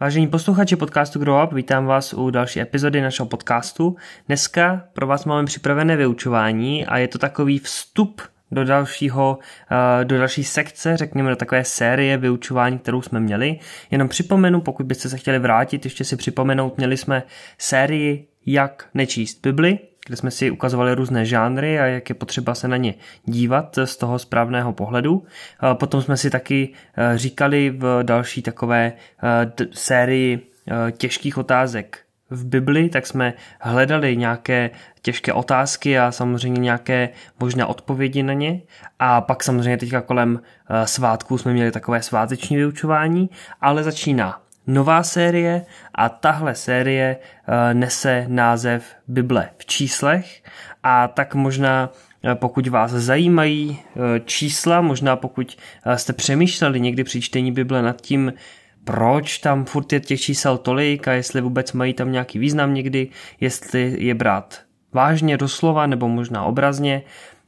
Vážení posluchači podcastu Grow Up, vítám vás u další epizody našeho podcastu. Dneska pro vás máme připravené vyučování a je to takový vstup do dalšího, eh, do další sekce, řekněme do takové série vyučování, kterou jsme měli. Jenom připomenu, pokud byste se chtěli vrátit, ještě si připomenout, měli jsme sérii Jak nečíst Bibli, kde jsme si ukazovali různé žánry a jak je potřeba se na ně dívat z toho správného pohledu. Potom jsme si taky eh, říkali v další takové eh, sérii eh, těžkých otázek v Bibli, tak jsme hledali nějaké těžké otázky a samozřejmě nějaké možné odpovědi na ně. A pak samozřejmě teďka kolem svátků jsme měli takové sváteční vyučování, ale začíná nová série a tahle série eh, nese název Bible v číslech. A tak možná eh, pokud vás zajímají eh, čísla, možná pokud jste přemýšleli někdy při čtení Bible nad tím, proč tam furt je těch čísel tolik a jestli vůbec mají tam nějaký význam někdy, jestli je brát vážně doslova nebo možná obrazně,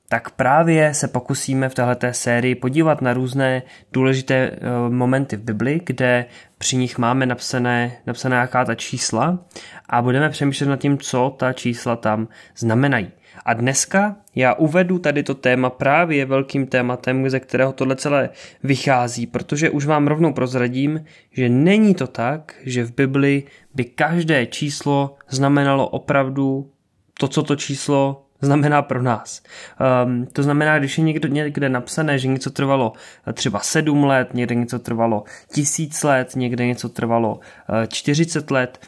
tak právě se pokusíme v této sérii podívat na různé důležité eh, momenty v Bibli, kde při nich máme napsané, napsané jaká ta čísla a budeme přemýšlet nad tím, co ta čísla tam znamenají. A dneska já uvedu tady to téma právě velkým tématem, ze kterého tohle celé vychází, protože už vám rovnou prozradím, že není to tak, že v Bibli by každé číslo znamenalo opravdu to, co to číslo znamená pro nás. Um, to znamená, když je někdo někde napsané, že něco trvalo eh, třeba 7 let, někde něco trvalo tisíc let, někde něco trvalo uh, eh, 40 let,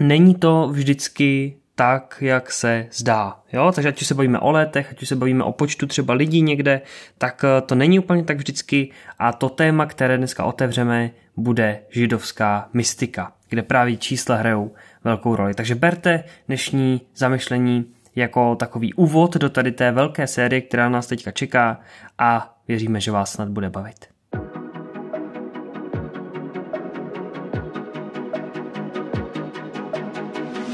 není to vždycky tak, jak se zdá. Jo? Takže ať už se bavíme o letech, ať už se bavíme o počtu třeba lidí někde, tak eh, to není úplně tak vždycky a to téma, které dneska otevřeme, bude židovská mystika, kde právě čísla hrajou velkou roli. Takže berte dnešní zamyšlení jako takový úvod do tady té velké série, která nás teďka čeká a věříme, že vás snad bude bavit.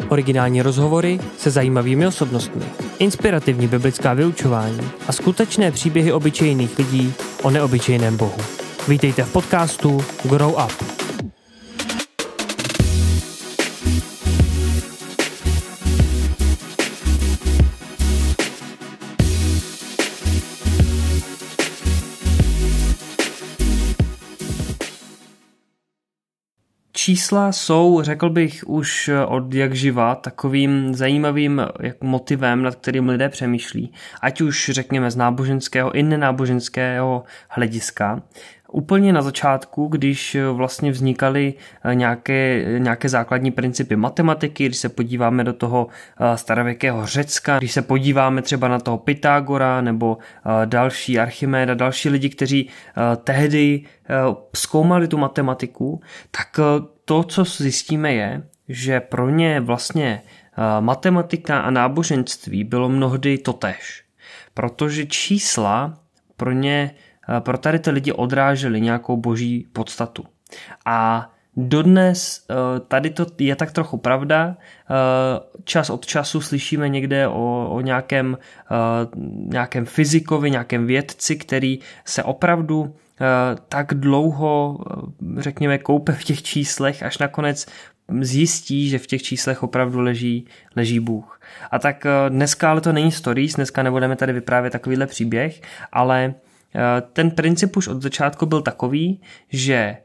Originální rozhovory se zajímavými osobnostmi, inspirativní biblická vyučování a skutečné příběhy obyčejných lidí o neobyčejném Bohu. Vítejte v podcastu Grow Up. Čísla jsou, řekl bych, už od jak živa takovým zajímavým motivem, nad kterým lidé přemýšlí, ať už řekněme z náboženského i nenáboženského hlediska. Úplně na začátku, když vlastně vznikaly nějaké, nějaké základní principy matematiky, když se podíváme do toho eh, starověkého Řecka, když se podíváme třeba na toho Pythagora nebo eh, další Archiméda, další lidi, kteří eh, tehdy zkoumali tu matematiku, tak to, co zjistíme, je, že pro ně vlastně eh, matematika a náboženství bylo mnohdy totéž. Protože čísla pro ně, eh, pro tady ty lidi odrážely nějakou boží podstatu. A Dodnes eh, tady to je tak trochu pravda. Čas od času slyšíme někde o, o nějakém, nějakém fyzikovi, nějakém vědci, který se opravdu tak dlouho, eh, řekněme, koupe v těch číslech, až nakonec zjistí, že v těch číslech opravdu leží, leží Bůh. A tak eh, dneska ale to není stories, dneska nebudeme tady vyprávět takovýhle příběh, ale ten princip už od začátku byl takový, že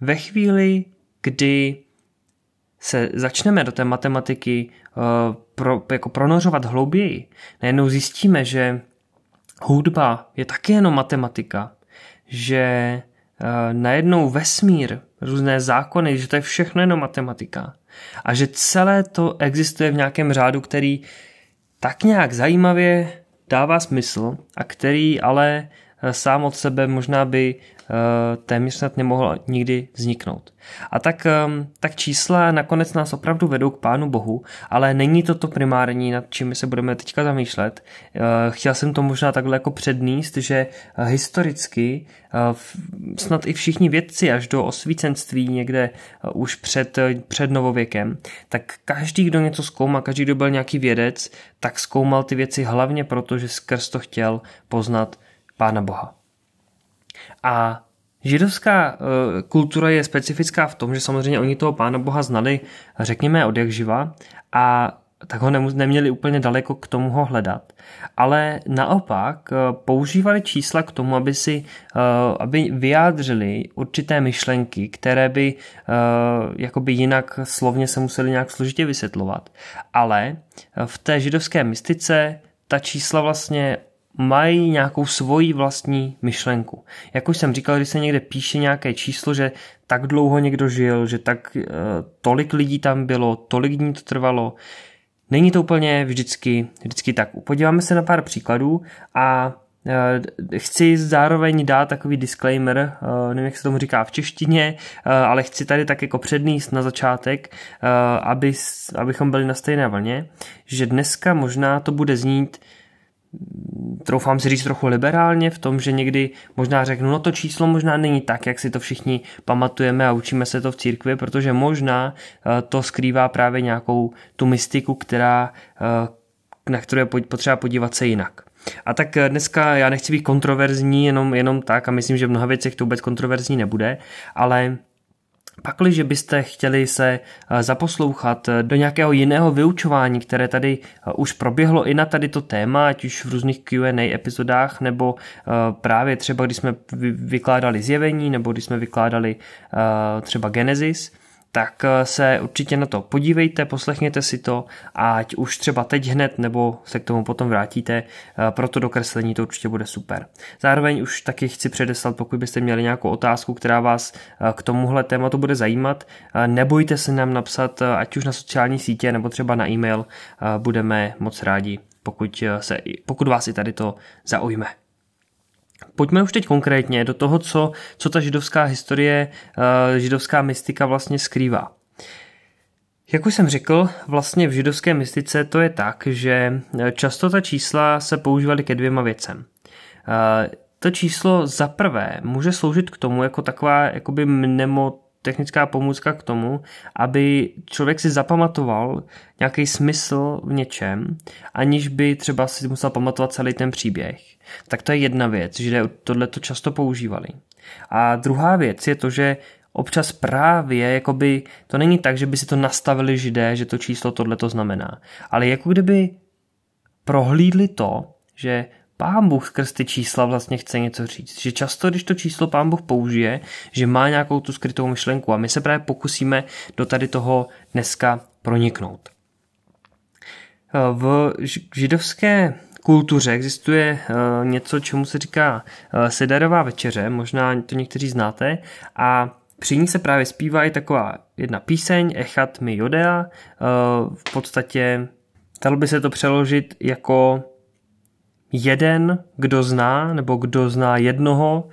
ve chvíli, kdy se začneme do té matematiky pro, jako pronořovat hlouběji, najednou zjistíme, že hudba je taky jenom matematika, že uh, najednou vesmír, různé zákony, že to je všechno jenom matematika. A že celé to existuje v nějakém řádu, který tak nějak zajímavě dává smysl a který ale eh, sám od sebe možná by Eh, téměř snad nemohla nikdy vzniknout. A tak, ehm, tak čísla nakonec nás opravdu vedou k Pánu Bohu, ale není to to primární, nad čím se budeme teďka zamýšlet. Eh, chtěl jsem to možná takhle jako předníst, že eh, historicky snad i všichni vědci až do osvícenství někde už před, před novověkem, tak každý, kdo něco zkoumal, každý, kdo byl nějaký vědec, tak zkoumal ty věci hlavně proto, že skrz to chtěl poznat Pána Boha. A Židovská kultura je specifická v tom, že samozřejmě oni toho pána boha znali, řekněme, od jak živa a tak ho neměli úplně daleko k tomu ho hledat. Ale naopak eh, používali čísla k tomu, aby si eh, aby vyjádřili určité myšlenky, které by jakoby jinak slovně se museli nějak složitě vysvětlovat. Ale v té židovské mystice ta čísla vlastně mají nějakou svoji vlastní myšlenku. Jak už jsem říkal, když se někde píše nějaké číslo, že tak dlouho někdo žil, že tak tolik lidí tam bylo, tolik dní to trvalo, Není to úplně vždycky, vždycky tak. Podíváme se na pár příkladů a e, Chci zároveň dát takový disclaimer, e, nevím, jak se tomu říká v češtině, ale chci tady tak jako předníst na začátek, aby, abychom byli na stejné vlně, že dneska možná to bude znít troufám si říct trochu liberálně v tom, že někdy možná řeknu, no to číslo možná není tak, jak si to všichni pamatujeme a učíme se to v církvi, protože možná eh, to skrývá právě nějakou tu mystiku, která, eh, na kterou je potřeba podívat se jinak. A tak eh, dneska já nechci být kontroverzní jenom, jenom tak a myslím, že v mnoha věcech to vůbec kontroverzní nebude, ale Pakliže byste chtěli se eh, zaposlouchat eh, do nějakého jiného vyučování, které tady eh, už proběhlo i na tady to téma, ať už v různých Q&A epizodách, nebo právě třeba, když jsme vykládali zjevení, nebo když jsme vykládali třeba Genesis, tak eh, se určitě na to podívejte, poslechněte si to, ať už třeba teď hned, nebo se k tomu potom vrátíte, eh, pro to dokreslení to určitě bude super. Zároveň už taky chci předeslat, pokud byste měli nějakou otázku, která vás eh, k tomuhle tématu bude zajímat, nebojte se nám napsat, ať už na sociální sítě, nebo třeba na e-mail, budeme moc rádi, pokud, se, pokud vás i tady to zaujme. Pojďme už teď konkrétně do toho, co, co ta židovská historie, uh, židovská mystika vlastně skrývá. Jak už jsem řekl, vlastně v židovské mystice to je tak, že často ta čísla se používaly ke dvěma věcem. Uh, to číslo za prvé může sloužit k tomu jako taková jakoby mnemo technická pomůcka k tomu, aby člověk si zapamatoval nějaký smysl v něčem, aniž by třeba si musel pamatovat celý ten příběh. Tak to je jedna věc, že tohle to často používali. A druhá věc je to, že občas právě, jakoby, to není tak, že by si to nastavili židé, že to číslo tohle to znamená, ale jako kdyby prohlídli to, že pán Bůh skrz ty čísla vlastně chce něco říct. Že často, když to číslo pán Bůh použije, že má nějakou tu skrytou myšlenku a my se právě pokusíme do tady toho dneska proniknout. V židovské kultuře existuje eh, něco, čemu se říká eh, sederová večeře, možná to někteří znáte, a při ní se právě zpívá i taková jedna píseň, Echat mi Jodea, eh, v podstatě dalo by se to přeložit jako jeden, kdo zná, nebo kdo zná jednoho,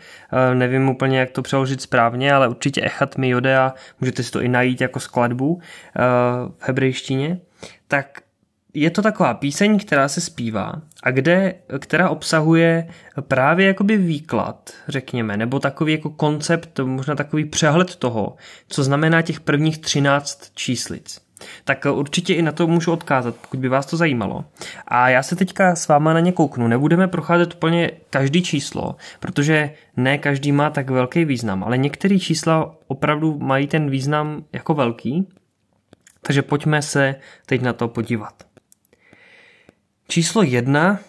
eh, nevím úplně, jak to přeložit správně, ale určitě Echat mi Jodea, můžete si to i najít jako skladbu eh, v hebrejštině, tak je to taková píseň, která se zpívá a kde, která obsahuje právě jakoby výklad, řekněme, nebo takový jako koncept, možná takový přehled toho, co znamená těch prvních 13 číslic tak určitě i na to můžu odkázat, pokud by vás to zajímalo. A já se teďka s váma na ně kouknu. Nebudeme procházet úplně každý číslo, protože ne každý má tak velký význam, ale některé čísla opravdu mají ten význam jako velký, takže pojďme se teď na to podívat. Číslo jedna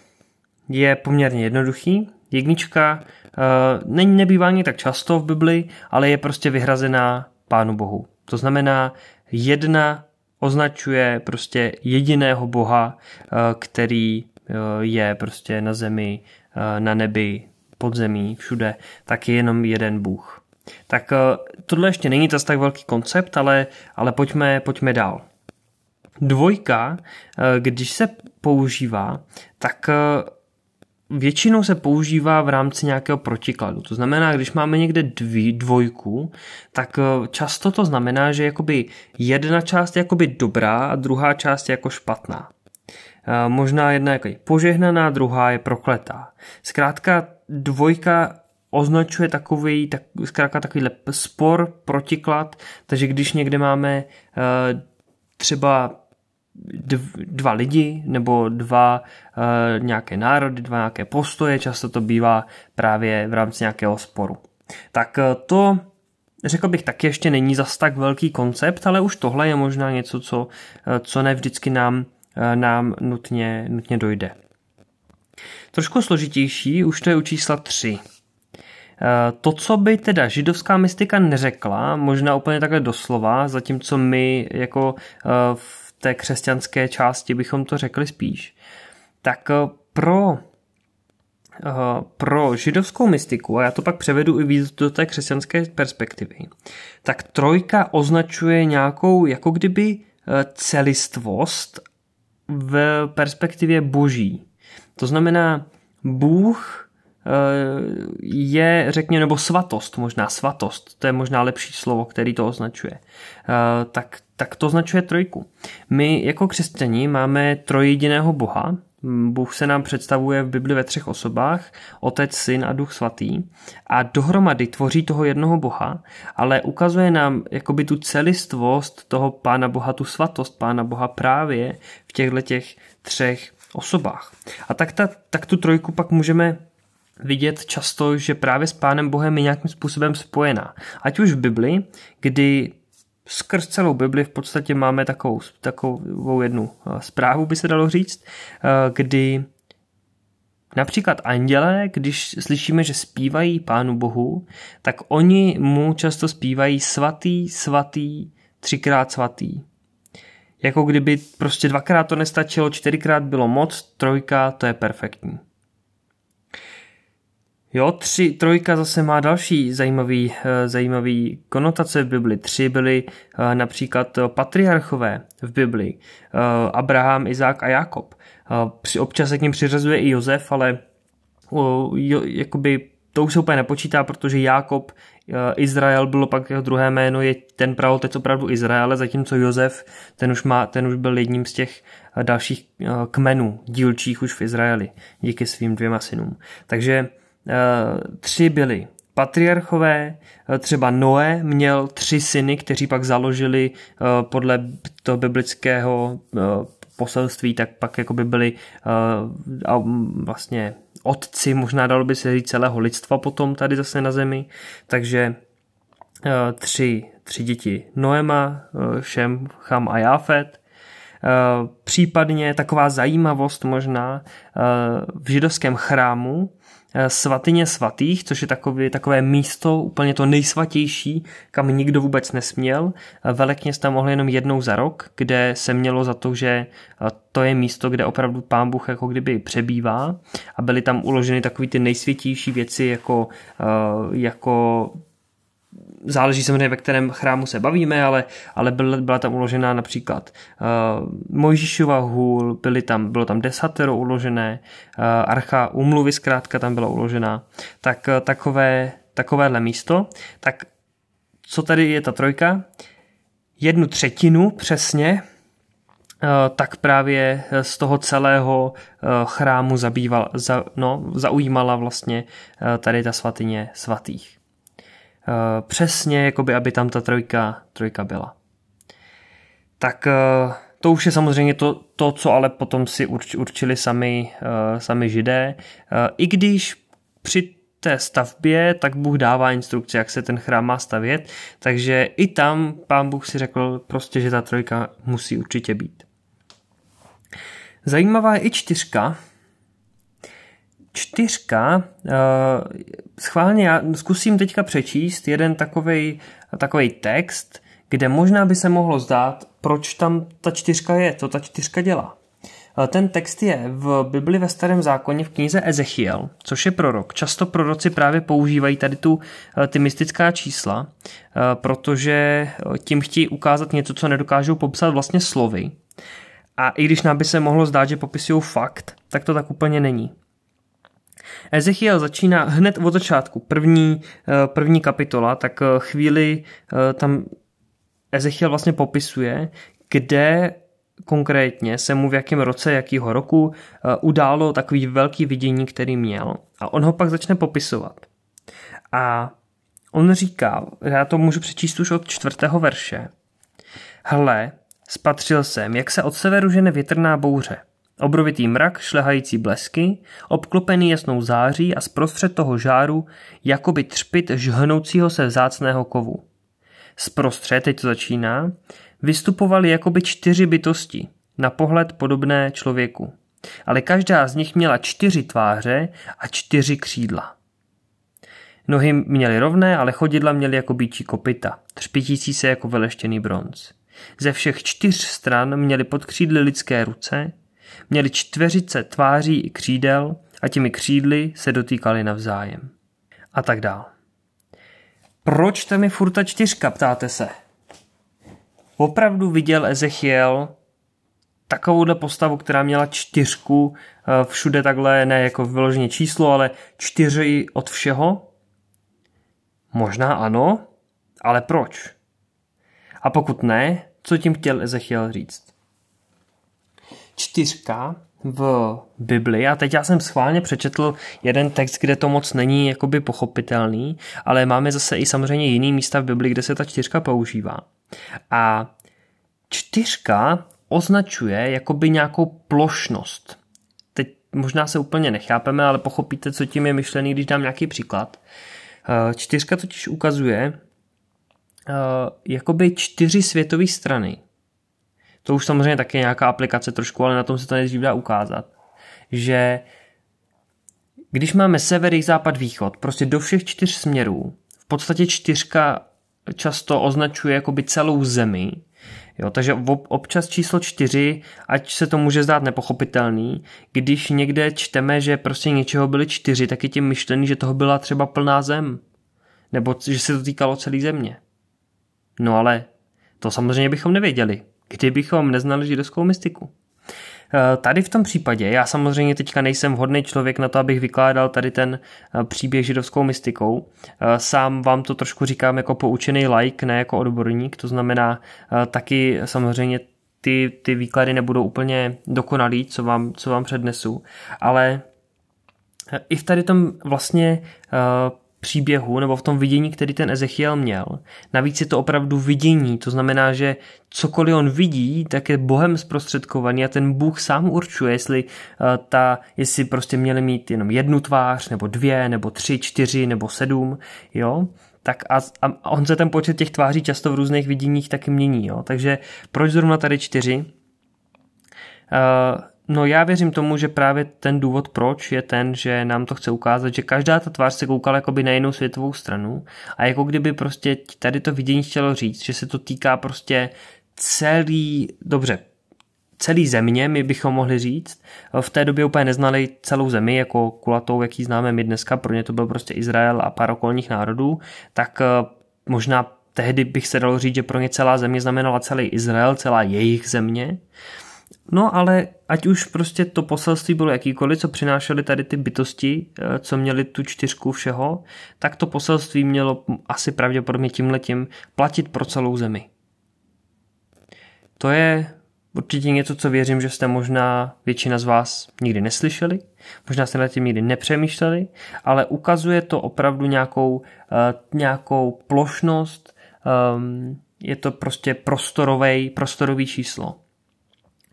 je poměrně jednoduchý. Jednička uh, není nebývá ani tak často v Bibli, ale je prostě vyhrazená Pánu Bohu. To znamená jedna označuje prostě jediného boha, eh, který eh, je prostě na zemi, eh, na nebi, pod zemí, všude, tak je jenom jeden bůh. Tak tohle ještě není zase tak velký koncept, ale, ale pojďme, pojďme dál. Dvojka, když se používá, tak většinou se používá v rámci nějakého protikladu. To znamená, když máme někde dví, dvojku, tak eh, často to znamená, že jakoby jedna část je jakoby dobrá a druhá část je jako špatná. Eh, možná jedna je požehnaná, druhá je prokletá. Zkrátka dvojka označuje takový, tak, zkrátka takovýhle spor, protiklad, takže když někde máme uh, třeba dva lidi nebo dva uh, nějaké národy, dva nějaké postoje, často to bývá právě v rámci nějakého sporu. Tak to řekl bych taky ještě není zas tak velký koncept, ale už tohle je možná něco, co, co ne vždycky nám, nám nutně, nutně dojde. Trošku složitější už to je u čísla 3. To, co by teda židovská mystika neřekla, možná úplně takhle doslova, zatímco my jako v té křesťanské části bychom to řekli spíš, tak pro pro židovskou mystiku, a já to pak převedu i víc do té křesťanské perspektivy, tak trojka označuje nějakou jako kdyby e, celistvost v perspektivě boží. To znamená, Bůh je, řekněme, nebo svatost, možná svatost, to je možná lepší slovo, který to označuje, e, tak, tak to označuje trojku. My jako křesťani máme trojjediného Boha, Bůh se nám představuje v Bibli ve třech osobách, Otec, Syn a Duch Svatý a dohromady tvoří toho jednoho Boha, ale ukazuje nám jakoby tu celistvost toho Pána Boha, tu svatost Pána Boha právě v těchto těch třech osobách. A tak, ta, tak tu trojku pak můžeme vidět často, že právě s Pánem Bohem je nějakým způsobem spojená. Ať už v Bibli, kdy skrz celou Bibli v podstatě máme takovou, takovou jednu eh, zprávu, by se dalo říct, eh, kdy Například andělé, když slyšíme, že zpívají Pánu Bohu, tak oni mu často zpívají svatý, svatý, třikrát svatý. Jako kdyby prostě dvakrát to nestačilo, čtyřikrát bylo moc, trojka, to je perfektní. Jo, tři, trojka zase má další zajímavý, eh, zajímavý konotace v Bibli. Tři byly eh, například patriarchové v Bibli. Eh, Abraham, Izák a Jakob. Občas se k ním přiřazuje i Josef, ale jakoby to už se úplně nepočítá, protože Jákob, Izrael bylo pak jeho druhé jméno, je ten pravotec opravdu Izraele, zatímco Josef, ten už, má, ten už byl jedním z těch dalších kmenů dílčích už v Izraeli, díky svým dvěma synům. Takže Eh, tři byli patriarchové, eh, třeba Noé měl tři syny, kteří pak založili eh, podle toho biblického poselství, tak pak jako by byli vlastně otci, možná dalo by se říct celého lidstva potom tady zase na zemi, takže tři, tři děti Noema, Šem, Cham a Jafet, případně taková zajímavost možná v židovském chrámu Eh, svatyně svatých, což je takové, takové místo úplně to nejsvatější, kam nikdo vůbec nesměl. Eh, velekněz tam mohl jenom jednou za rok, kde se mělo za to, že eh, to je místo, kde opravdu pán Bůh jako kdyby přebývá a byly tam uloženy takové ty nejsvětější věci jako, jako záleží samozřejmě, ve kterém chrámu se bavíme, ale, ale byla, byla tam uložená například uh, Mojžíšova hůl, byly tam, bylo tam desatero uložené, uh, archa umluvy zkrátka tam byla uložená, tak uh, takové, takovéhle místo, tak co tady je ta trojka? Jednu třetinu přesně, tak právě z toho celého chrámu zabýval, za, no, zaujímala vlastně tady ta svatyně svatých. Eh, přesně, jakoby, aby tam ta trojka, trojka byla. Tak eh, to už je samozřejmě to, to co ale potom si urč, určili sami, uh, sami židé. I když při té stavbě, tak Bůh dává instrukce, jak se ten chrám má stavět, takže i tam pán Bůh si řekl prostě, že ta trojka musí určitě být. Zajímavá je i čtyřka, čtyřka, uh, schválně já zkusím teďka přečíst jeden takovej text, kde možná by se mohlo zdát, proč tam ta čtyřka je, co ta čtyřka dělá. Eh, ten text je v Bibli ve starém zákoně v knize Ezechiel, což je prorok. Často proroci právě používají tady tu, eh, ty mystická čísla, protože tím chtějí ukázat něco, co nedokážou popsat vlastně slovy. A i když nám by se mohlo zdát, že popisují fakt, tak to tak úplně není. Ezechiel začíná hned od začátku, první, eh, první kapitola, tak eh, chvíli eh, tam Ezechiel vlastně popisuje, kde konkrétně se mu v jakém roce, jakýho roku událo takový velký vidění, který měl. A on ho pak začne popisovat. A on říká, já to můžu přečíst už od čtvrtého verše. Hle, spatřil jsem, jak se od severu žene větrná bouře. Obrovitý mrak, šlehající blesky, obklopený jasnou září a zprostřed toho žáru jakoby třpit žhnoucího se vzácného kovu. Zprostřed, teď to začíná, vystupovaly jakoby čtyři bytosti, na pohled podobné člověku. Ale každá z nich měla čtyři tváře a čtyři křídla. Nohy měly rovné, ale chodidla měly jako býčí kopita, třpitící se jako veleštěný bronz. Ze všech čtyř stran měly pod křídly lidské ruce, měly čtveřice tváří i křídel a těmi křídly se dotýkali navzájem. A tak dál. Proč tam je furt ta čtyřka, ptáte se? Opravdu viděl Ezechiel takovouhle postavu, která měla čtyřku eh, všude takhle, ne jako vyloženě číslo, ale čtyři od všeho? Možná ano, ale proč? A pokud ne, co tím chtěl Ezechiel říct? Čtyřka v Bibli, a teď já jsem schválně přečetl jeden text, kde to moc není jakoby pochopitelný, ale máme zase i samozřejmě jiný místa v Bibli, kde se ta čtyřka používá. A čtyřka označuje jakoby nějakou plošnost. Teď možná se úplně nechápeme, ale pochopíte, co tím je myšlený, když dám nějaký příklad. Eh, čtyřka totiž ukazuje eh, jakoby čtyři světové strany. To už samozřejmě taky nějaká aplikace trošku, ale na tom se to nejdřív dá ukázat. Že když máme sever, jih, západ, východ, prostě do všech čtyř směrů, v podstatě čtyřka často označuje jakoby celou zemi, Jo, takže občas číslo čtyři, ať se to může zdát nepochopitelný, když někde čteme, že prostě něčeho byly čtyři, tak je tím myšlený, že toho byla třeba plná zem. Nebo že se to týkalo celé země. No ale to samozřejmě bychom nevěděli, kdybychom neznali židovskou mystiku. Eh, tady v tom případě, já samozřejmě teďka nejsem vhodný člověk na to, abych vykládal tady ten eh, příběh židovskou mystikou. Eh, sám vám to trošku říkám jako poučený like, ne jako odborník, to znamená taky samozřejmě ty, ty výklady nebudou úplně dokonalý, co vám, co vám přednesu, ale i v tady tom vlastně příběhu nebo v tom vidění, který ten Ezechiel měl. Navíc je to opravdu vidění, to znamená, že cokoliv on vidí, tak je Bohem zprostředkovaný a ten Bůh sám určuje, jestli, uh, ta, jestli prostě měli mít jenom jednu tvář, nebo dvě, nebo tři, čtyři, nebo sedm, jo tak a, a on se ten počet těch tváří často v různých viděních taky mění, jo. Takže proč zrovna tady čtyři? Uh, No já věřím tomu, že právě ten důvod proč je ten, že nám to chce ukázat, že každá ta tvář se koukala jakoby na jinou světovou stranu a jako kdyby prostě tady to vidění chtělo říct, že se to týká prostě celý, dobře, celý země, my bychom mohli říct. V té době úplně neznali celou zemi jako kulatou, jaký známe my dneska, pro ně to byl prostě Izrael a pár okolních národů, tak eh, možná tehdy bych se dalo říct, že pro ně celá země znamenala celý Izrael, celá jejich země. No ale ať už prostě to poselství bylo jakýkoliv, co přinášely tady ty bytosti, eh, co měli tu čtyřku všeho, tak to poselství mělo asi pravděpodobně tímhletím platit pro celou zemi. To je určitě něco, co věřím, že jste možná většina z vás nikdy neslyšeli, možná jste na tím nikdy nepřemýšleli, ale ukazuje to opravdu nějakou, uh, nějakou plošnost, um, je to prostě prostorový číslo.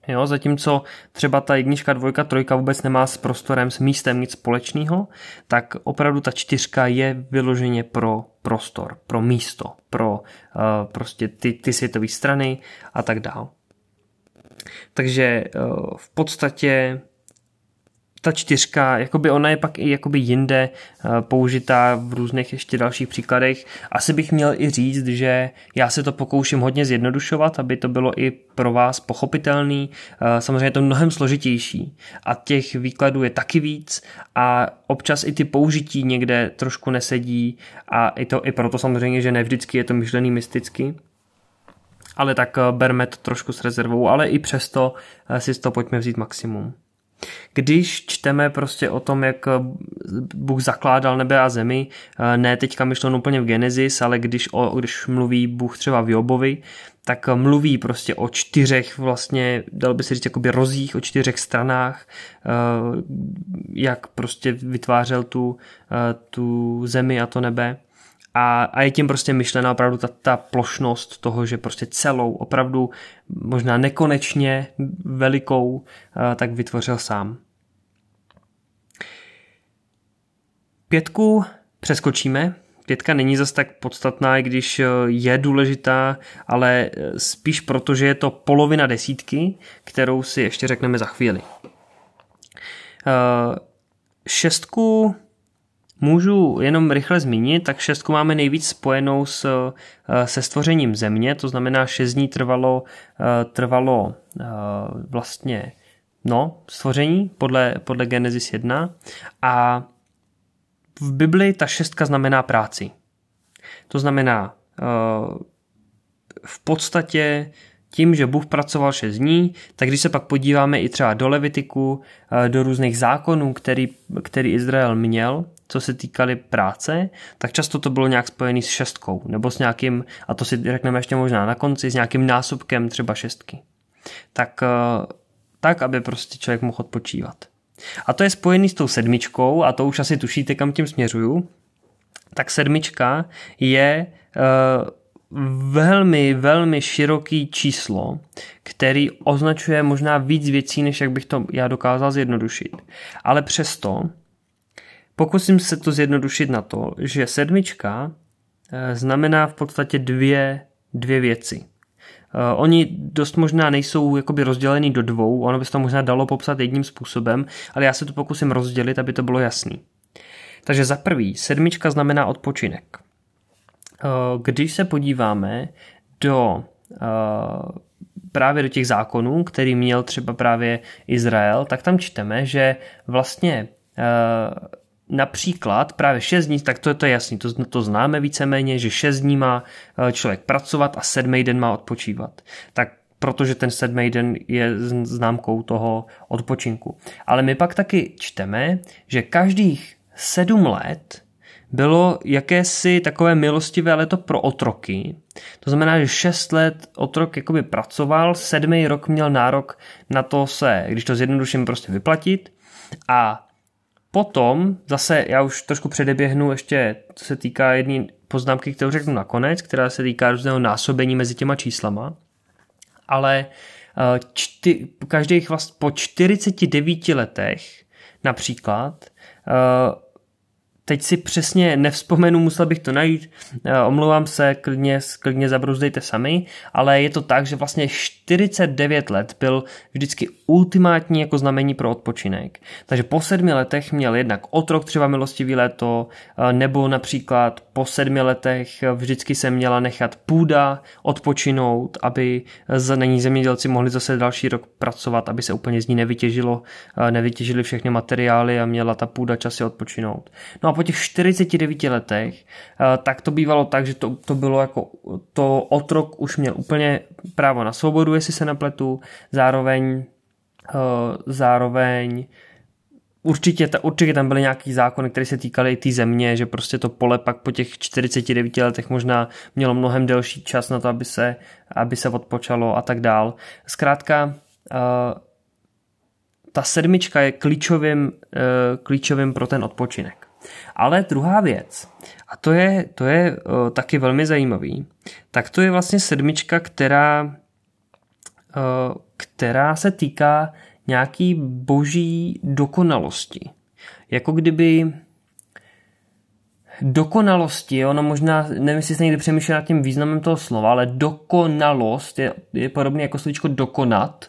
Jo, zatímco třeba ta jednička, dvojka, trojka vůbec nemá s prostorem, s místem nic společného, tak opravdu ta čtyřka je vyloženě pro prostor, pro místo, pro uh, prostě ty, ty světové strany a tak dál. Takže uh, v podstatě ta čtyřka, jakoby ona je pak i jakoby jinde eh, použitá v různých ještě dalších příkladech. Asi bych měl i říct, že já se to pokouším hodně zjednodušovat, aby to bylo i pro vás pochopitelný. Eh, samozřejmě je to mnohem složitější a těch výkladů je taky víc a občas i ty použití někde trošku nesedí a i, to, i proto samozřejmě, že ne vždycky je to myšlený mysticky ale tak eh, berme to trošku s rezervou, ale i přesto si z toho pojďme vzít maximum. Když čteme prostě o tom, jak Bůh zakládal nebe a zemi, ne teďka myšleno úplně v Genesis, ale když, o, když mluví Bůh třeba v Jobovi, tak mluví prostě o čtyřech vlastně, dal by se říct, jakoby rozích, o čtyřech stranách, jak prostě vytvářel tu, tu zemi a to nebe. A, a je tím prostě myšlena opravdu ta, ta plošnost toho, že prostě celou, opravdu možná nekonečně velikou, tak vytvořil sám. Pětku přeskočíme. Pětka není zas tak podstatná, i když eh, je důležitá, ale eh, spíš proto, že je to polovina desítky, kterou si ještě řekneme za chvíli. Eh, šestku můžu jenom rychle zmínit, tak šestku máme nejvíc spojenou s, se stvořením země, to znamená šest dní trvalo, trvalo vlastně no, stvoření podle, podle Genesis 1 a v Bibli ta šestka znamená práci. To znamená, eh, v podstatě tím, že Bůh pracoval 6 dní, tak když se pak podíváme i třeba do Levitiku, eh, do různých zákonů, který, který Izrael měl, co se týkaly práce, tak často to bylo nějak spojený s šestkou, nebo s nějakým, a to si řekneme ještě možná na konci, s nějakým násobkem třeba šestky. Tak, eh, tak aby prostě člověk mohl odpočívat. A to je spojený s tou sedmičkou, a to už asi tušíte, kam tím směřuju. Tak sedmička je uh, velmi, velmi široký číslo, který označuje možná víc věcí, než jak bych to já dokázal zjednodušit. Ale přesto pokusím se to zjednodušit na to, že sedmička uh, znamená v podstatě dvě, dvě věci. Uh, oni dost možná nejsou jakoby rozdělený do dvou, ono by se to možná dalo popsat jedním způsobem, ale já se to pokusím rozdělit, aby to bylo jasný. Takže za prvý, sedmička znamená odpočinek. Uh, když se podíváme do právě do těch zákonů, který měl třeba právě Izrael, tak tam čteme, že vlastně například právě 6 dní, tak to je to jasný, to, to známe víceméně, že 6 dní má eh, člověk pracovat a sedmý den má odpočívat. Tak protože ten sedmý den je známkou toho odpočinku. Ale my pak taky čteme, že každých sedm let bylo jakési takové milostivé leto pro otroky. To znamená, že šest let otrok jakoby pracoval, sedmý rok měl nárok na to se, když to zjednoduším, prostě vyplatit a Potom zase já už trošku předeběhnu ještě, co se týká jedné poznámky, kterou řeknu nakonec, která se týká různého násobení mezi těma číslama. Ale eh, čty, každých vlastně po 49 letech například eh, teď si přesně nevzpomenu, musel bych to najít, eh, omlouvám se, klidně, klidně zabruzdejte sami, ale je to tak, že vlastně 49 let byl vždycky ultimátní jako znamení pro odpočinek. Takže po sedmi letech měl jednak otrok třeba milostivý léto, eh, nebo například po sedmi letech vždycky se měla nechat půda odpočinout, aby za není zemědělci mohli zase další rok pracovat, aby se úplně z ní nevytěžilo, eh, nevytěžili všechny materiály a měla ta půda časy odpočinout. No a po těch 49 letech, eh, tak to bývalo tak, že to, to bylo jako, to otrok už měl úplně právo na svobodu, jestli se napletu, zároveň, eh, zároveň Určitě, ta, určitě tam byly nějaký zákony, které se týkaly i té země, že prostě to pole pak po těch 49 letech možná mělo mnohem delší čas na to, aby se, aby se odpočalo a tak dál. Zkrátka, uh, ta sedmička je klíčovým, uh, klíčovým pro ten odpočinek. Ale druhá věc, a to je, to je taky velmi zajímavý, tak to je vlastně sedmička, která, která se týká nějaký boží dokonalosti. Jako kdyby dokonalosti, ono možná, nevím, jestli jste někdy přemýšlel nad tím významem toho slova, ale dokonalost je, je podobně jako slovíčko dokonat,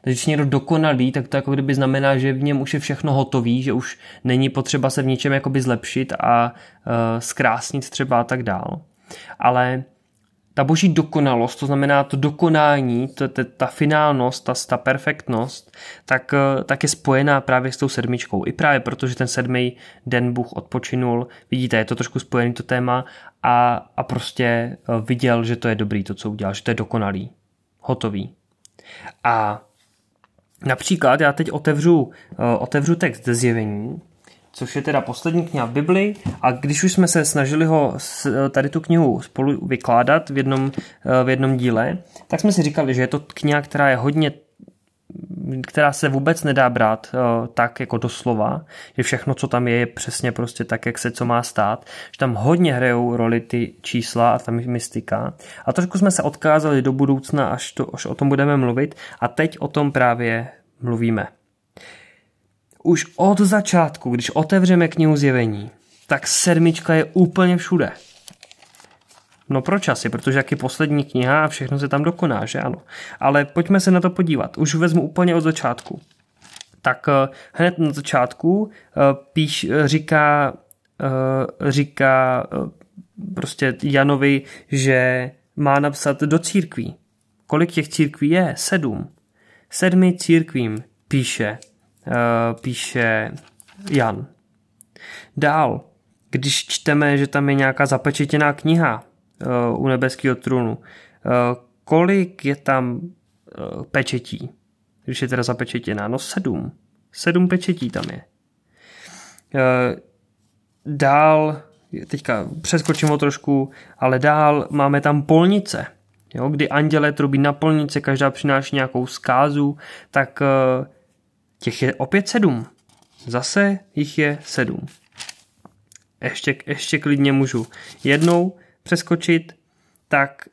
takže když někdo dokonalý, tak to jako kdyby znamená, že v něm už je všechno hotový, že už není potřeba se v něčem jakoby zlepšit a uh, zkrásnit třeba a tak dál. Ale ta boží dokonalost, to znamená to dokonání, to, to, ta finálnost, ta, ta perfektnost, tak, eh, tak je spojená právě s tou sedmičkou. I právě protože ten sedmý den Bůh odpočinul, vidíte, je to trošku spojený to téma a, a prostě eh, viděl, že to je dobrý, to, co udělal, že to je dokonalý, hotový. A Například já teď otevřu, eh, otevřu text ze zjevení, což je teda poslední kniha v Bibli a když už jsme se snažili ho eh, tady tu knihu spolu vykládat v jednom, eh, v jednom díle, tak jsme si říkali, že je to kniha, která je hodně která se vůbec nedá brát uh, tak jako doslova, že všechno, co tam je, je přesně prostě tak, jak se co má stát, že tam hodně hrajou roli ty čísla a ta mystika. A trošku jsme se odkázali do budoucna, až, to, až o tom budeme mluvit a teď o tom právě mluvíme. Už od začátku, když otevřeme knihu zjevení, tak sedmička je úplně všude. No proč asi? Protože jak je poslední kniha a všechno se tam dokoná, že ano. Ale pojďme se na to podívat. Už vezmu úplně od začátku. Tak uh, hned na začátku uh, píš, uh, říká, říká prostě Janovi, že má napsat do církví. Kolik těch církví je? Sedm. Sedmi církvím píše, píše Jan. Dál, když čteme, že tam je nějaká zapečetěná kniha, uh, u nebeského trůnu. Uh, kolik je tam pečetí? Když je teda zapečetěná? No sedm. Sedm pečetí tam je. Dál, teďka přeskočím o trošku, ale dál máme tam polnice. Jo, kdy anděle trubí na polnice, každá přináší nějakou zkázu, tak těch je opět sedm. Zase jich je sedm. Ještě, ještě klidně můžu jednou přeskočit, tak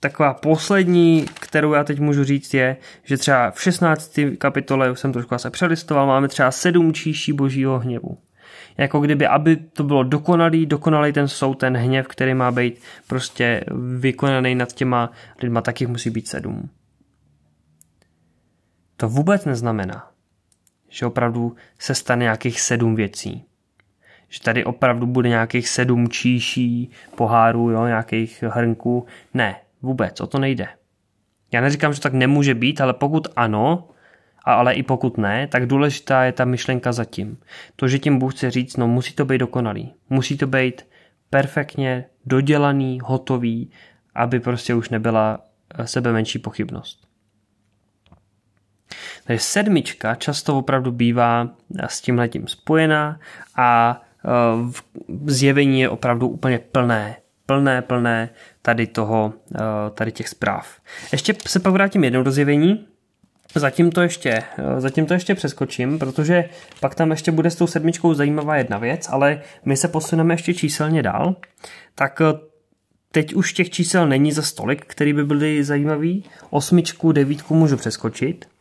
taková poslední, kterou já teď můžu říct, je, že třeba v 16. kapitole, už jsem trošku se přelistoval, máme třeba sedm číší božího hněvu. Jako kdyby, aby to bylo dokonalý, dokonalý ten soud, ten hněv, který má být prostě vykonaný nad těma lidma, tak jich musí být sedm. To vůbec neznamená, že opravdu se stane nějakých sedm věcí že tady opravdu bude nějakých sedm číší pohárů, jo, nějakých hrnků. Ne, vůbec, o to nejde. Já neříkám, že tak nemůže být, ale pokud ano, a ale i pokud ne, tak důležitá je ta myšlenka zatím. To, že tím Bůh chce říct, no musí to být dokonalý. Musí to být perfektně dodělaný, hotový, aby prostě už nebyla sebe menší pochybnost. Takže sedmička často opravdu bývá s tímhletím spojená a zjevení je opravdu úplně plné, plné, plné tady toho, eh, tady těch zpráv. Ještě se pak vrátím jednou do zjevení, Zatím to, ještě, eh, zatím to ještě přeskočím, protože pak tam ještě bude s tou sedmičkou zajímavá jedna věc, ale my se posuneme ještě číselně dál. Tak eh, teď už těch čísel není za stolik, který by byly zajímavý. Osmičku, devítku můžu přeskočit.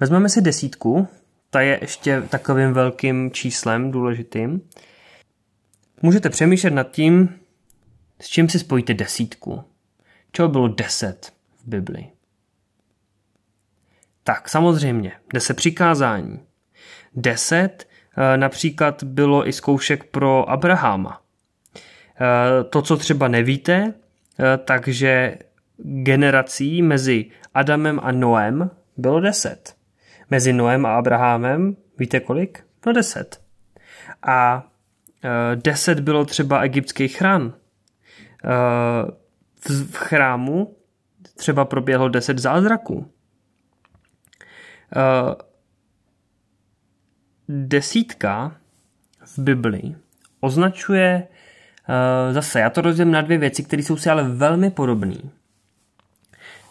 Vezmeme si desítku, ta je ještě takovým velkým číslem důležitým. Můžete přemýšlet nad tím, s čím si spojíte desítku. Čeho bylo deset v Bibli? Tak samozřejmě, deset přikázání. Deset eh, například bylo i zkoušek pro Abraháma. Eh, to, co třeba nevíte, eh, takže generací mezi Adamem a Noem bylo deset mezi Noem a Abrahamem, víte kolik? No deset. A e, deset bylo třeba egyptský chrám. E, v, chrámu třeba proběhlo deset zázraků. E, desítka v Bibli označuje zase, já to rozdělím na dvě věci, které jsou si ale velmi podobné.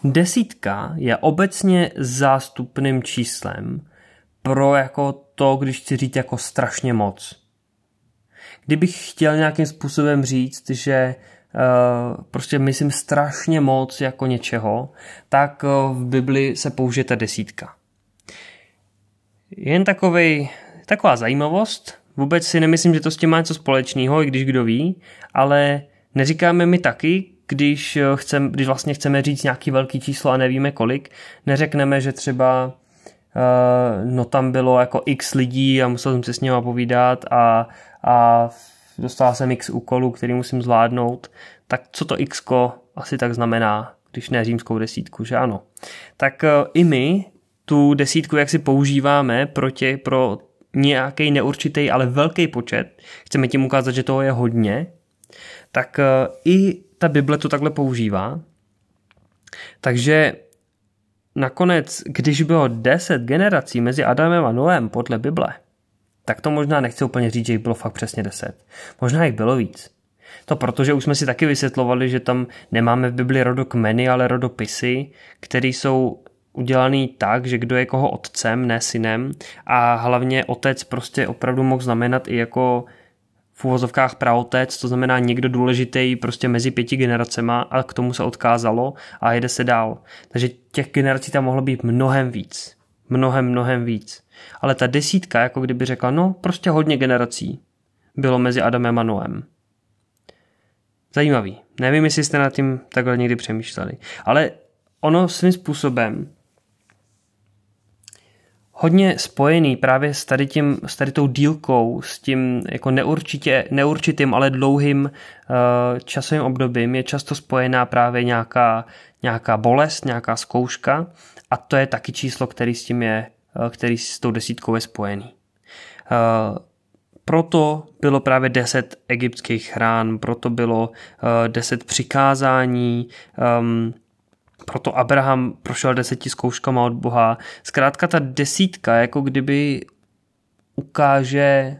Desítka je obecně zástupným číslem pro jako to, když chci říct jako strašně moc. Kdybych chtěl nějakým způsobem říct, že uh, prostě myslím strašně moc jako něčeho, tak uh, v Bibli se použije ta desítka. Jen takovej, taková zajímavost, vůbec si nemyslím, že to s tím má něco společného, i když kdo ví, ale neříkáme mi taky, když, eh, chcem, když vlastně chceme říct nějaký velký číslo a nevíme kolik, neřekneme, že třeba uh, no tam bylo jako x lidí a musel jsem se s nimi povídat a, a dostal jsem x úkolů, který musím zvládnout, tak co to x asi tak znamená, když ne římskou desítku, že ano. Tak uh, i my tu desítku, jak si používáme pro, tě, pro nějaký neurčitý, ale velký počet, chceme tím ukázat, že toho je hodně, tak i ta Bible to takhle používá. Takže nakonec, když bylo deset generací mezi Adamem a Noem podle Bible, tak to možná nechci úplně říct, že jich bylo fakt přesně deset. Možná jich bylo víc. To protože už jsme si taky vysvětlovali, že tam nemáme v Bibli rodokmeny, ale rodopisy, které jsou udělaný tak, že kdo je koho otcem, ne synem a hlavně otec prostě opravdu mohl znamenat i jako v úvozovkách praotec, to znamená někdo důležitý prostě mezi pěti generacema a k tomu se odkázalo a jede se dál. Takže těch generací tam mohlo být mnohem víc. Mnohem, mnohem víc. Ale ta desítka, jako kdyby řekla, no prostě hodně generací bylo mezi Adamem a Noem. Zajímavý. Nevím, jestli jste nad tím takhle někdy přemýšleli. Ale ono svým způsobem hodně spojený právě s tady, tím, s tady tou dílkou, s tím jako neurčitě, neurčitým, ale dlouhým uh, časovým obdobím je často spojená právě nějaká, nějaká bolest, nějaká zkouška a to je taky číslo, který s tím je, uh, který s tou desítkou je spojený. Uh, proto bylo právě deset egyptských rán, proto bylo uh, deset přikázání, um, proto Abraham prošel deseti zkouškama od Boha. Zkrátka ta desítka jako kdyby ukáže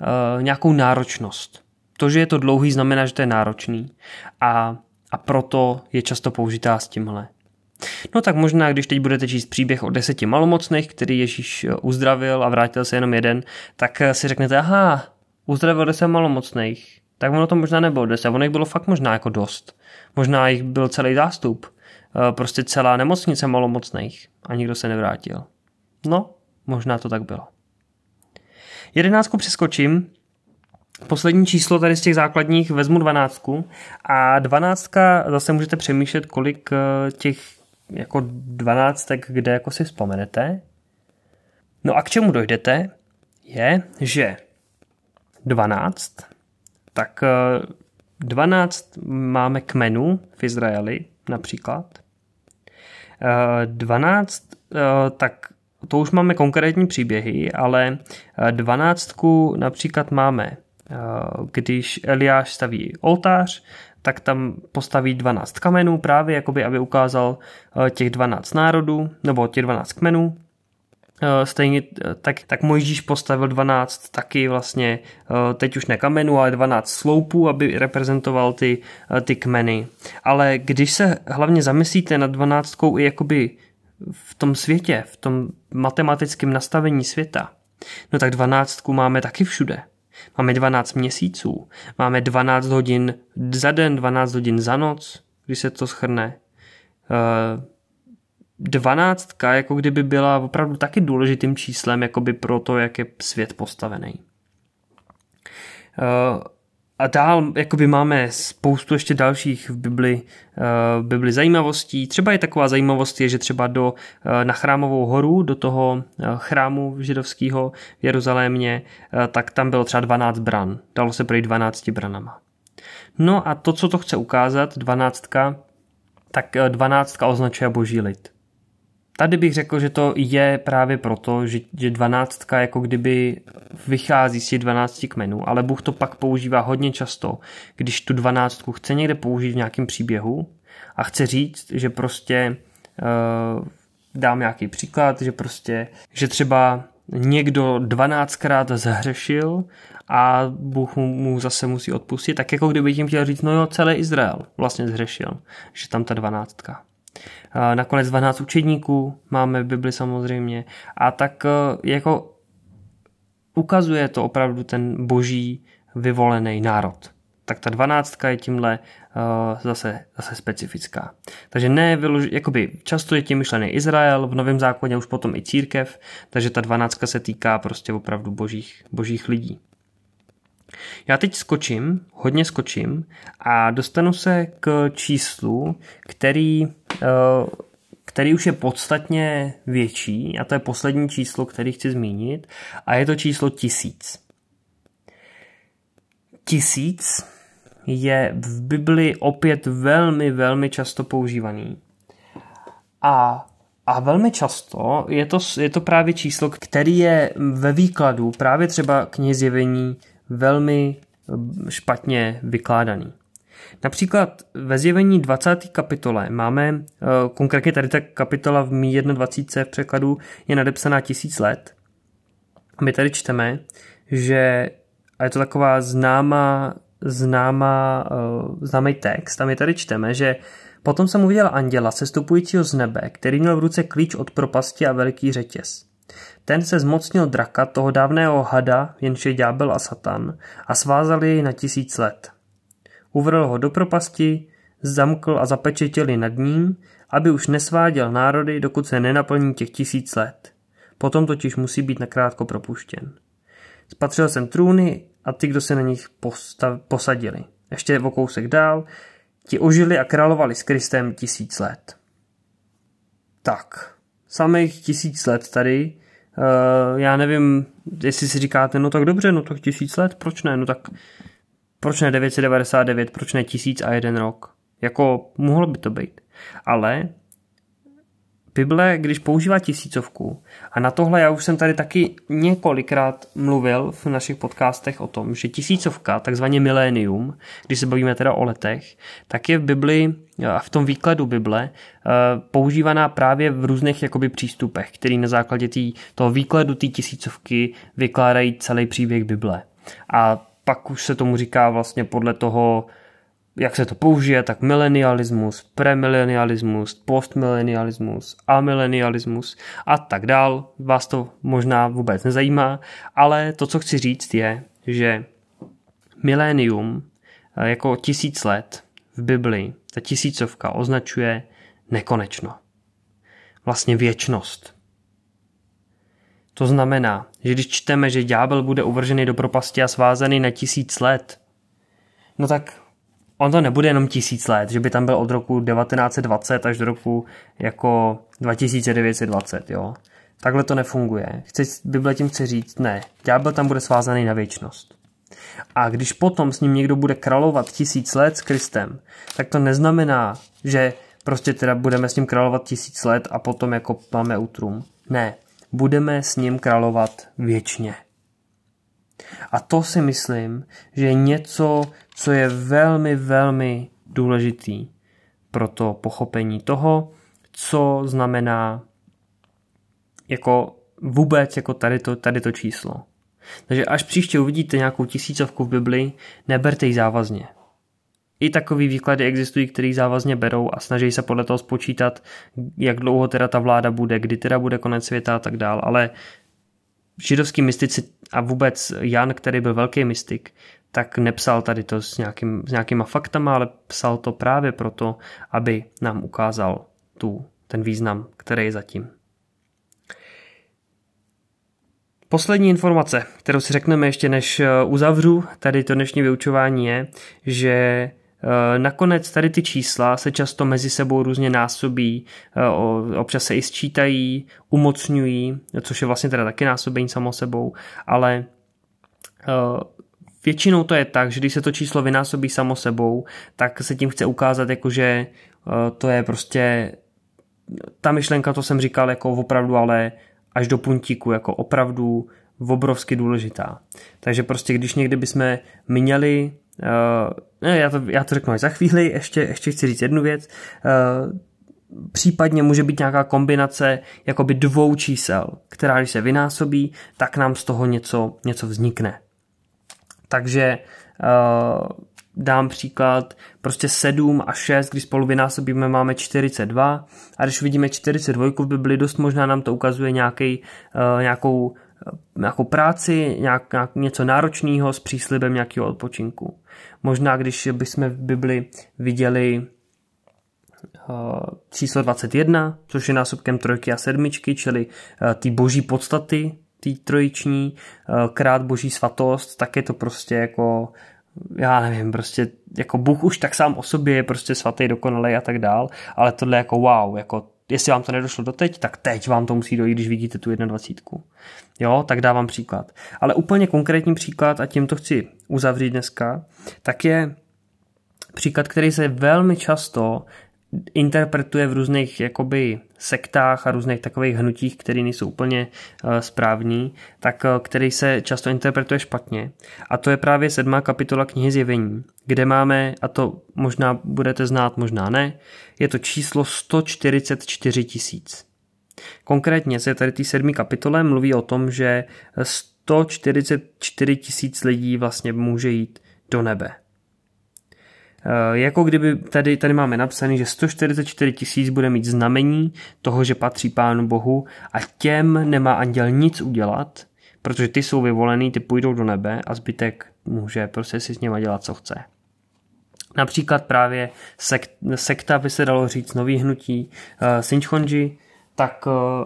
uh, nějakou náročnost. To, že je to dlouhý, znamená, že to je náročný. A, a proto je často použitá s tímhle. No tak možná, když teď budete číst příběh o deseti malomocných, který Ježíš eh, uzdravil a vrátil se jenom jeden, tak eh, si řeknete, aha, uzdravil deset malomocných. Tak ono to možná nebylo deset, ono jich bylo fakt možná jako dost. Možná jich byl celý zástup. Eh, prostě celá nemocnice malomocných a nikdo se nevrátil. No, možná to tak bylo. Jedenáctku přeskočím, poslední číslo tady z těch základních vezmu dvanáctku a dvanáctka zase můžete přemýšlet, kolik eh, těch jako dvanáctek, kde jako si vzpomenete. No a k čemu dojdete, je, že 12, tak 12 eh, máme kmenů v Izraeli například 12, eh, tak to už máme konkrétní příběhy, ale eh, dvanáctku například máme, eh, když Eliáš staví oltář, tak tam postaví 12 kamenů právě, jakoby, aby ukázal těch 12 národů, nebo těch 12 kmenů. Eh, stejně eh, tak, tak Mojžíš postavil 12 taky vlastně, eh, teď už ne kamenů, ale 12 sloupů, aby reprezentoval ty, ty kmeny. Ale když se hlavně zamyslíte nad 12 i jakoby v tom světě, v tom matematickém nastavení světa, no tak 12 máme taky všude. Máme 12 měsíců, máme 12 hodin za den, 12 hodin za noc, když se to schrne dvanáctka jako kdyby byla opravdu taky důležitým číslem jakoby pro to, jak je svět postavený. Uh, a dál jakoby máme spoustu ještě dalších v Bibli, uh, Bibli zajímavostí. Třeba je taková zajímavost, je, že třeba do, uh, na chrámovou horu, do toho chrámu židovského v Jeruzalémě, tak tam bylo třeba 12 bran. Dalo se projít 12 branama. No a to, co to chce ukázat, 12, tak 12 označuje boží lid. Tady bych řekl, že to je právě proto, že, že dvanáctka jako kdyby vychází z těch 12 kmenů, ale Bůh to pak používá hodně často, když tu dvanáctku chce někde použít v nějakém příběhu a chce říct, že prostě uh, dám nějaký příklad, že prostě, že třeba někdo dvanáctkrát zhřešil a Bůh mu, mu zase musí odpustit, tak jako kdyby tím chtěl říct, no jo, celý Izrael vlastně zhřešil, že tam ta dvanáctka. Nakonec 12 učedníků máme v Bibli samozřejmě. A tak e, jako ukazuje to opravdu ten boží vyvolený národ. Tak ta dvanáctka je tímhle uh, zase, zase specifická. Takže ne, jakoby často je tím myšlený Izrael, v Novém zákoně už potom i církev, takže ta dvanáctka se týká prostě opravdu božích, božích lidí. Já teď skočím, hodně skočím a dostanu se k číslu, který, eh, který už je podstatně větší a to je poslední číslo, který chci zmínit a je to číslo tisíc. Tisíc je v Bibli opět velmi, velmi často používaný. A a velmi často je to, je to právě číslo, který je ve výkladu právě třeba knihy zjevení velmi eh, špatně vykládaný. Například ve zjevení 20. kapitole máme, eh, konkrétně tady ta kapitola v mí 21. v překladu je nadepsaná tisíc let. My tady čteme, že, a je to taková známá, známá, uh, známý text, a my tady čteme, že Potom jsem uviděl anděla sestupujícího z nebe, který měl v ruce klíč od propasti a veliký řetěz. Ten se zmocnil draka, toho dávného hada, jenž je ďábel a satan, a svázal jej na tisíc let. Uvrl ho do propasti, zamkl a zapečetil ji nad ním, aby už nesváděl národy, dokud se nenaplní těch tisíc let. Potom totiž musí být nakrátko propuštěn. Spatřil jsem trůny a ty, kdo se na nich postav, posadili. Ještě o kousek dál, ti ožili a královali s Kristem tisíc let. Tak, samých tisíc let tady, uh, já nevím, jestli si říkáte, no tak dobře, no tak tisíc let, proč ne, no tak proč ne 999, proč ne tisíc a jeden rok. Jako mohlo by to být. Ale Bible, když používá tisícovku, a na tohle já už jsem tady taky několikrát mluvil v našich podcastech o tom, že tisícovka, takzvaně milénium, když se bavíme teda o letech, tak je v Bibli a v tom výkladu Bible eh, používaná právě v různých jakoby přístupech, který na základě tý, toho výkladu té tisícovky vykládají celý příběh Bible. A pak už se tomu říká vlastně podle toho, jak se to použije, tak milenialismus, premilenialismus, postmilenialismus, amilenialismus a tak dál. Vás to možná vůbec nezajímá, ale to, co chci říct, je, že milénium eh, jako tisíc let v Biblii, ta tisícovka označuje nekonečno. Vlastně věčnost. To znamená, že když čteme, že ďábel bude uvržený do propasti a svázaný na tisíc let, no tak on to nebude jenom tisíc let, že by tam byl od roku 1920 až do roku jako 2920, jo. Takhle to nefunguje. Chci, Bible tím chce říct, ne, ďábel tam bude svázaný na věčnost. A když potom s ním někdo bude královat tisíc let s Kristem, tak to neznamená, že prostě teda budeme s ním královat tisíc let a potom jako máme utrum. Ne, budeme s ním královat věčně. A to si myslím, že je něco, co je velmi, velmi důležitý pro to pochopení toho, co znamená jako vůbec jako tady to, tady to číslo. Takže až příště uvidíte nějakou tisícovku v Bibli, neberte ji závazně. I takový výklady existují, který závazně berou a snaží se podle toho spočítat, jak dlouho teda ta vláda bude, kdy teda bude konec světa a tak dál, ale židovský mystici a vůbec Jan, který byl velký mystik, tak nepsal tady to s, nějakým, s nějakýma faktama, ale psal to právě proto, aby nám ukázal tu, ten význam, který je zatím. Poslední informace, kterou si řekneme ještě než eh, uzavřu tady to dnešní vyučování je, že eh, Nakonec tady ty čísla se často mezi sebou různě násobí, eh, občas se i sčítají, umocňují, což je vlastně teda taky násobení samo sebou, ale Většinou to je tak, že když se to číslo vynásobí samo sebou, tak se tím chce ukázat, jako že eh, to je prostě ta myšlenka, to jsem říkal jako opravdu, ale až do puntíku, jako opravdu obrovsky důležitá. Takže prostě když někdy bychom měli, uh, já, to, já to řeknu až za chvíli, ještě, ještě chci říct jednu věc, uh, případně může být nějaká kombinace jakoby dvou čísel, která když se vynásobí, tak nám z toho něco, něco vznikne. Takže uh, dám příklad, prostě 7 a 6, když spolu vynásobíme, máme 42 a když vidíme 42 v Bibli, dost možná nám to ukazuje nějaký, uh, nějakou, uh, nějakou práci, nějak, nějak, něco náročného s příslibem nějakého odpočinku. Možná, když bychom v Bibli viděli číslo 21, což je násobkem trojky a sedmičky, čili ty boží podstaty, té trojiční, eh, krát boží svatost, tak je to prostě jako já nevím, prostě jako Bůh už tak sám o sobě je prostě svatý, dokonalý a tak dál, ale tohle jako wow, jako jestli vám to nedošlo doteď, tak teď vám to musí dojít, když vidíte tu 21. Jo, tak dávám příklad. Ale úplně konkrétní příklad, a tím to chci uzavřít dneska, tak je příklad, který se velmi často interpretuje v různých jakoby sektách a různých takových hnutích, které nejsou úplně uh, správní, tak uh, který se často interpretuje špatně. A to je právě sedmá kapitola knihy Zjevení, kde máme, a to možná budete znát, možná ne, je to číslo 144 tisíc. Konkrétně se tady té sedmý kapitole mluví o tom, že 144 tisíc lidí vlastně může jít do nebe. Jako kdyby tady, tady máme napsaný, že 144 tisíc bude mít znamení toho, že patří Pánu Bohu a těm nemá anděl nic udělat, protože ty jsou vyvolený, ty půjdou do nebe a zbytek může prostě si s něma dělat, co chce. Například právě sekt, sekta, by se dalo říct, nový hnutí uh, Sinchonji, tak uh,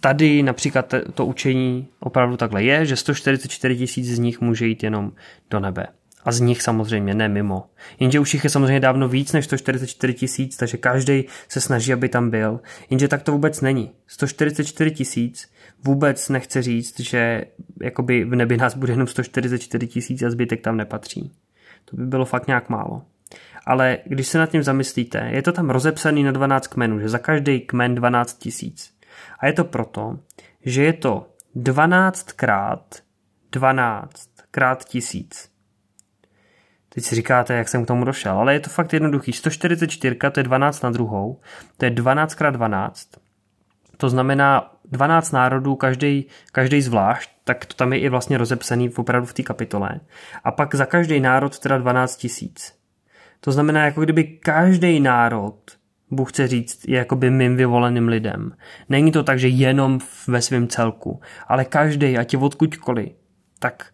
tady například to učení opravdu takhle je, že 144 tisíc z nich může jít jenom do nebe. A z nich samozřejmě ne mimo. Jenže už jich je samozřejmě dávno víc než 144 tisíc, takže každý se snaží, aby tam byl. Jenže tak to vůbec není. 144 tisíc vůbec nechce říct, že jakoby v nebi nás bude jenom 144 tisíc a zbytek tam nepatří. To by bylo fakt nějak málo. Ale když se nad tím zamyslíte, je to tam rozepsaný na 12 kmenů, že za každý kmen 12 tisíc. A je to proto, že je to 12 krát 12 krát tisíc. Teď si říkáte, jak jsem k tomu došel, ale je to fakt jednoduchý. 144, to je 12 na druhou, to je 12 krát 12. To znamená 12 národů, každý, každý zvlášť, tak to tam je i vlastně rozepsaný opravdu v té kapitole. A pak za každý národ teda 12 tisíc. To znamená, jako kdyby každý národ, Bůh chce říct, je jakoby mým vyvoleným lidem. Není to tak, že jenom ve svém celku, ale každý, ať je odkudkoliv, tak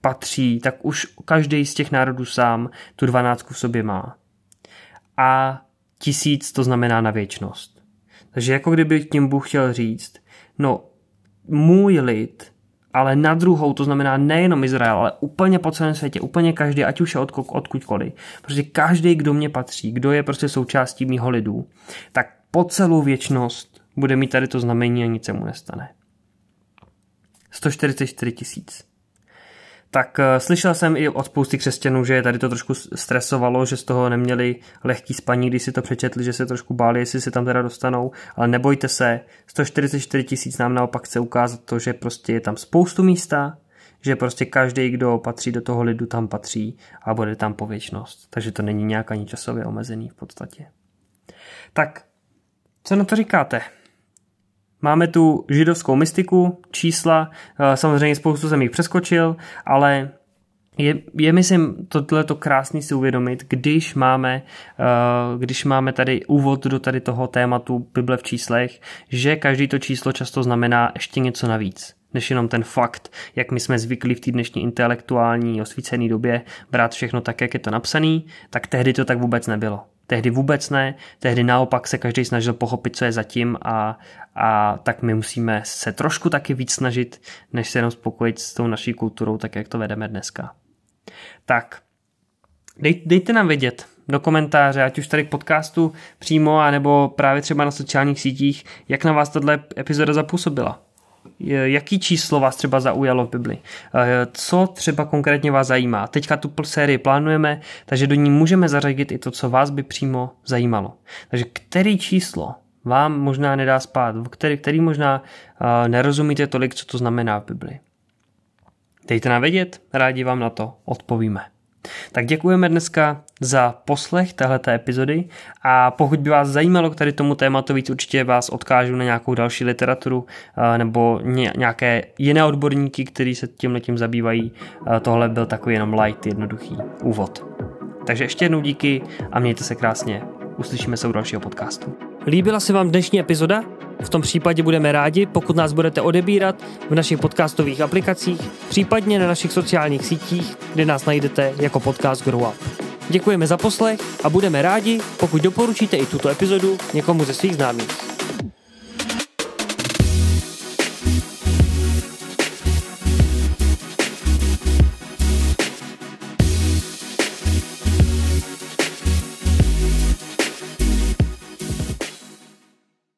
patří, tak už každý z těch národů sám tu dvanáctku v sobě má. A tisíc to znamená na věčnost. Takže jako kdyby tím Bůh chtěl říct, no můj lid, ale na druhou, to znamená nejenom Izrael, ale úplně po celém světě, úplně každý, ať už je od, odkudkoliv. Protože každý, kdo mě patří, kdo je prostě součástí mýho lidu, tak po celou věčnost bude mít tady to znamení a nic se mu nestane. 144 tisíc tak uh, slyšel jsem i od spousty křesťanů, že tady to trošku stresovalo, že z toho neměli lehký spaní, když si to přečetli, že se trošku báli, jestli se tam teda dostanou, ale nebojte se, 144 tisíc nám naopak chce ukázat to, že prostě je tam spoustu místa, že prostě každý, kdo patří do toho lidu, tam patří a bude tam pověčnost. Takže to není nějak ani časově omezený v podstatě. Tak, co na to říkáte? Máme tu židovskou mystiku, čísla, eh, samozřejmě spoustu jsem jich přeskočil, ale je, je myslím tohle to krásný si uvědomit, když máme, uh, když máme tady úvod do tady toho tématu Bible v číslech, že každý to číslo často znamená ještě něco navíc než jenom ten fakt, jak my jsme zvyklí v té dnešní intelektuální osvícené době brát všechno tak, jak je to napsaný, tak tehdy to tak vůbec nebylo. Tehdy vůbec ne, tehdy naopak se každý snažil pochopit, co je zatím a, a tak my musíme se trošku taky víc snažit, než se jenom spokojit s tou naší kulturou, tak jak to vedeme dneska. Tak, dej, dejte nám vědět do komentáře, ať už tady k podcastu přímo, anebo právě třeba na sociálních sítích, jak na vás tato epizoda zapůsobila jaký číslo vás třeba zaujalo v Bibli, eh, co třeba konkrétně vás zajímá. Teďka tu sérii plánujeme, takže do ní můžeme zařadit i to, co vás by přímo zajímalo. Takže který číslo vám možná nedá spát, který, který možná uh, nerozumíte tolik, co to znamená v Bibli. Dejte nám vědět, rádi vám na to odpovíme. Tak děkujeme dneska za poslech téhleté epizody a pokud by vás zajímalo k tady tomu tématu víc, určitě vás odkážu na nějakou další literaturu nebo nějaké jiné odborníky, kteří se tím letím zabývají. Tohle byl takový jenom light, jednoduchý úvod. Takže ještě jednou díky a mějte se krásně. Uslyšíme se u dalšího podcastu. Líbila se vám dnešní epizoda? V tom případě budeme rádi, pokud nás budete odebírat v našich podcastových aplikacích, případně na našich sociálních sítích, kde nás najdete jako podcast Grow Up. Děkujeme za poslech a budeme rádi, pokud doporučíte i tuto epizodu někomu ze svých známých.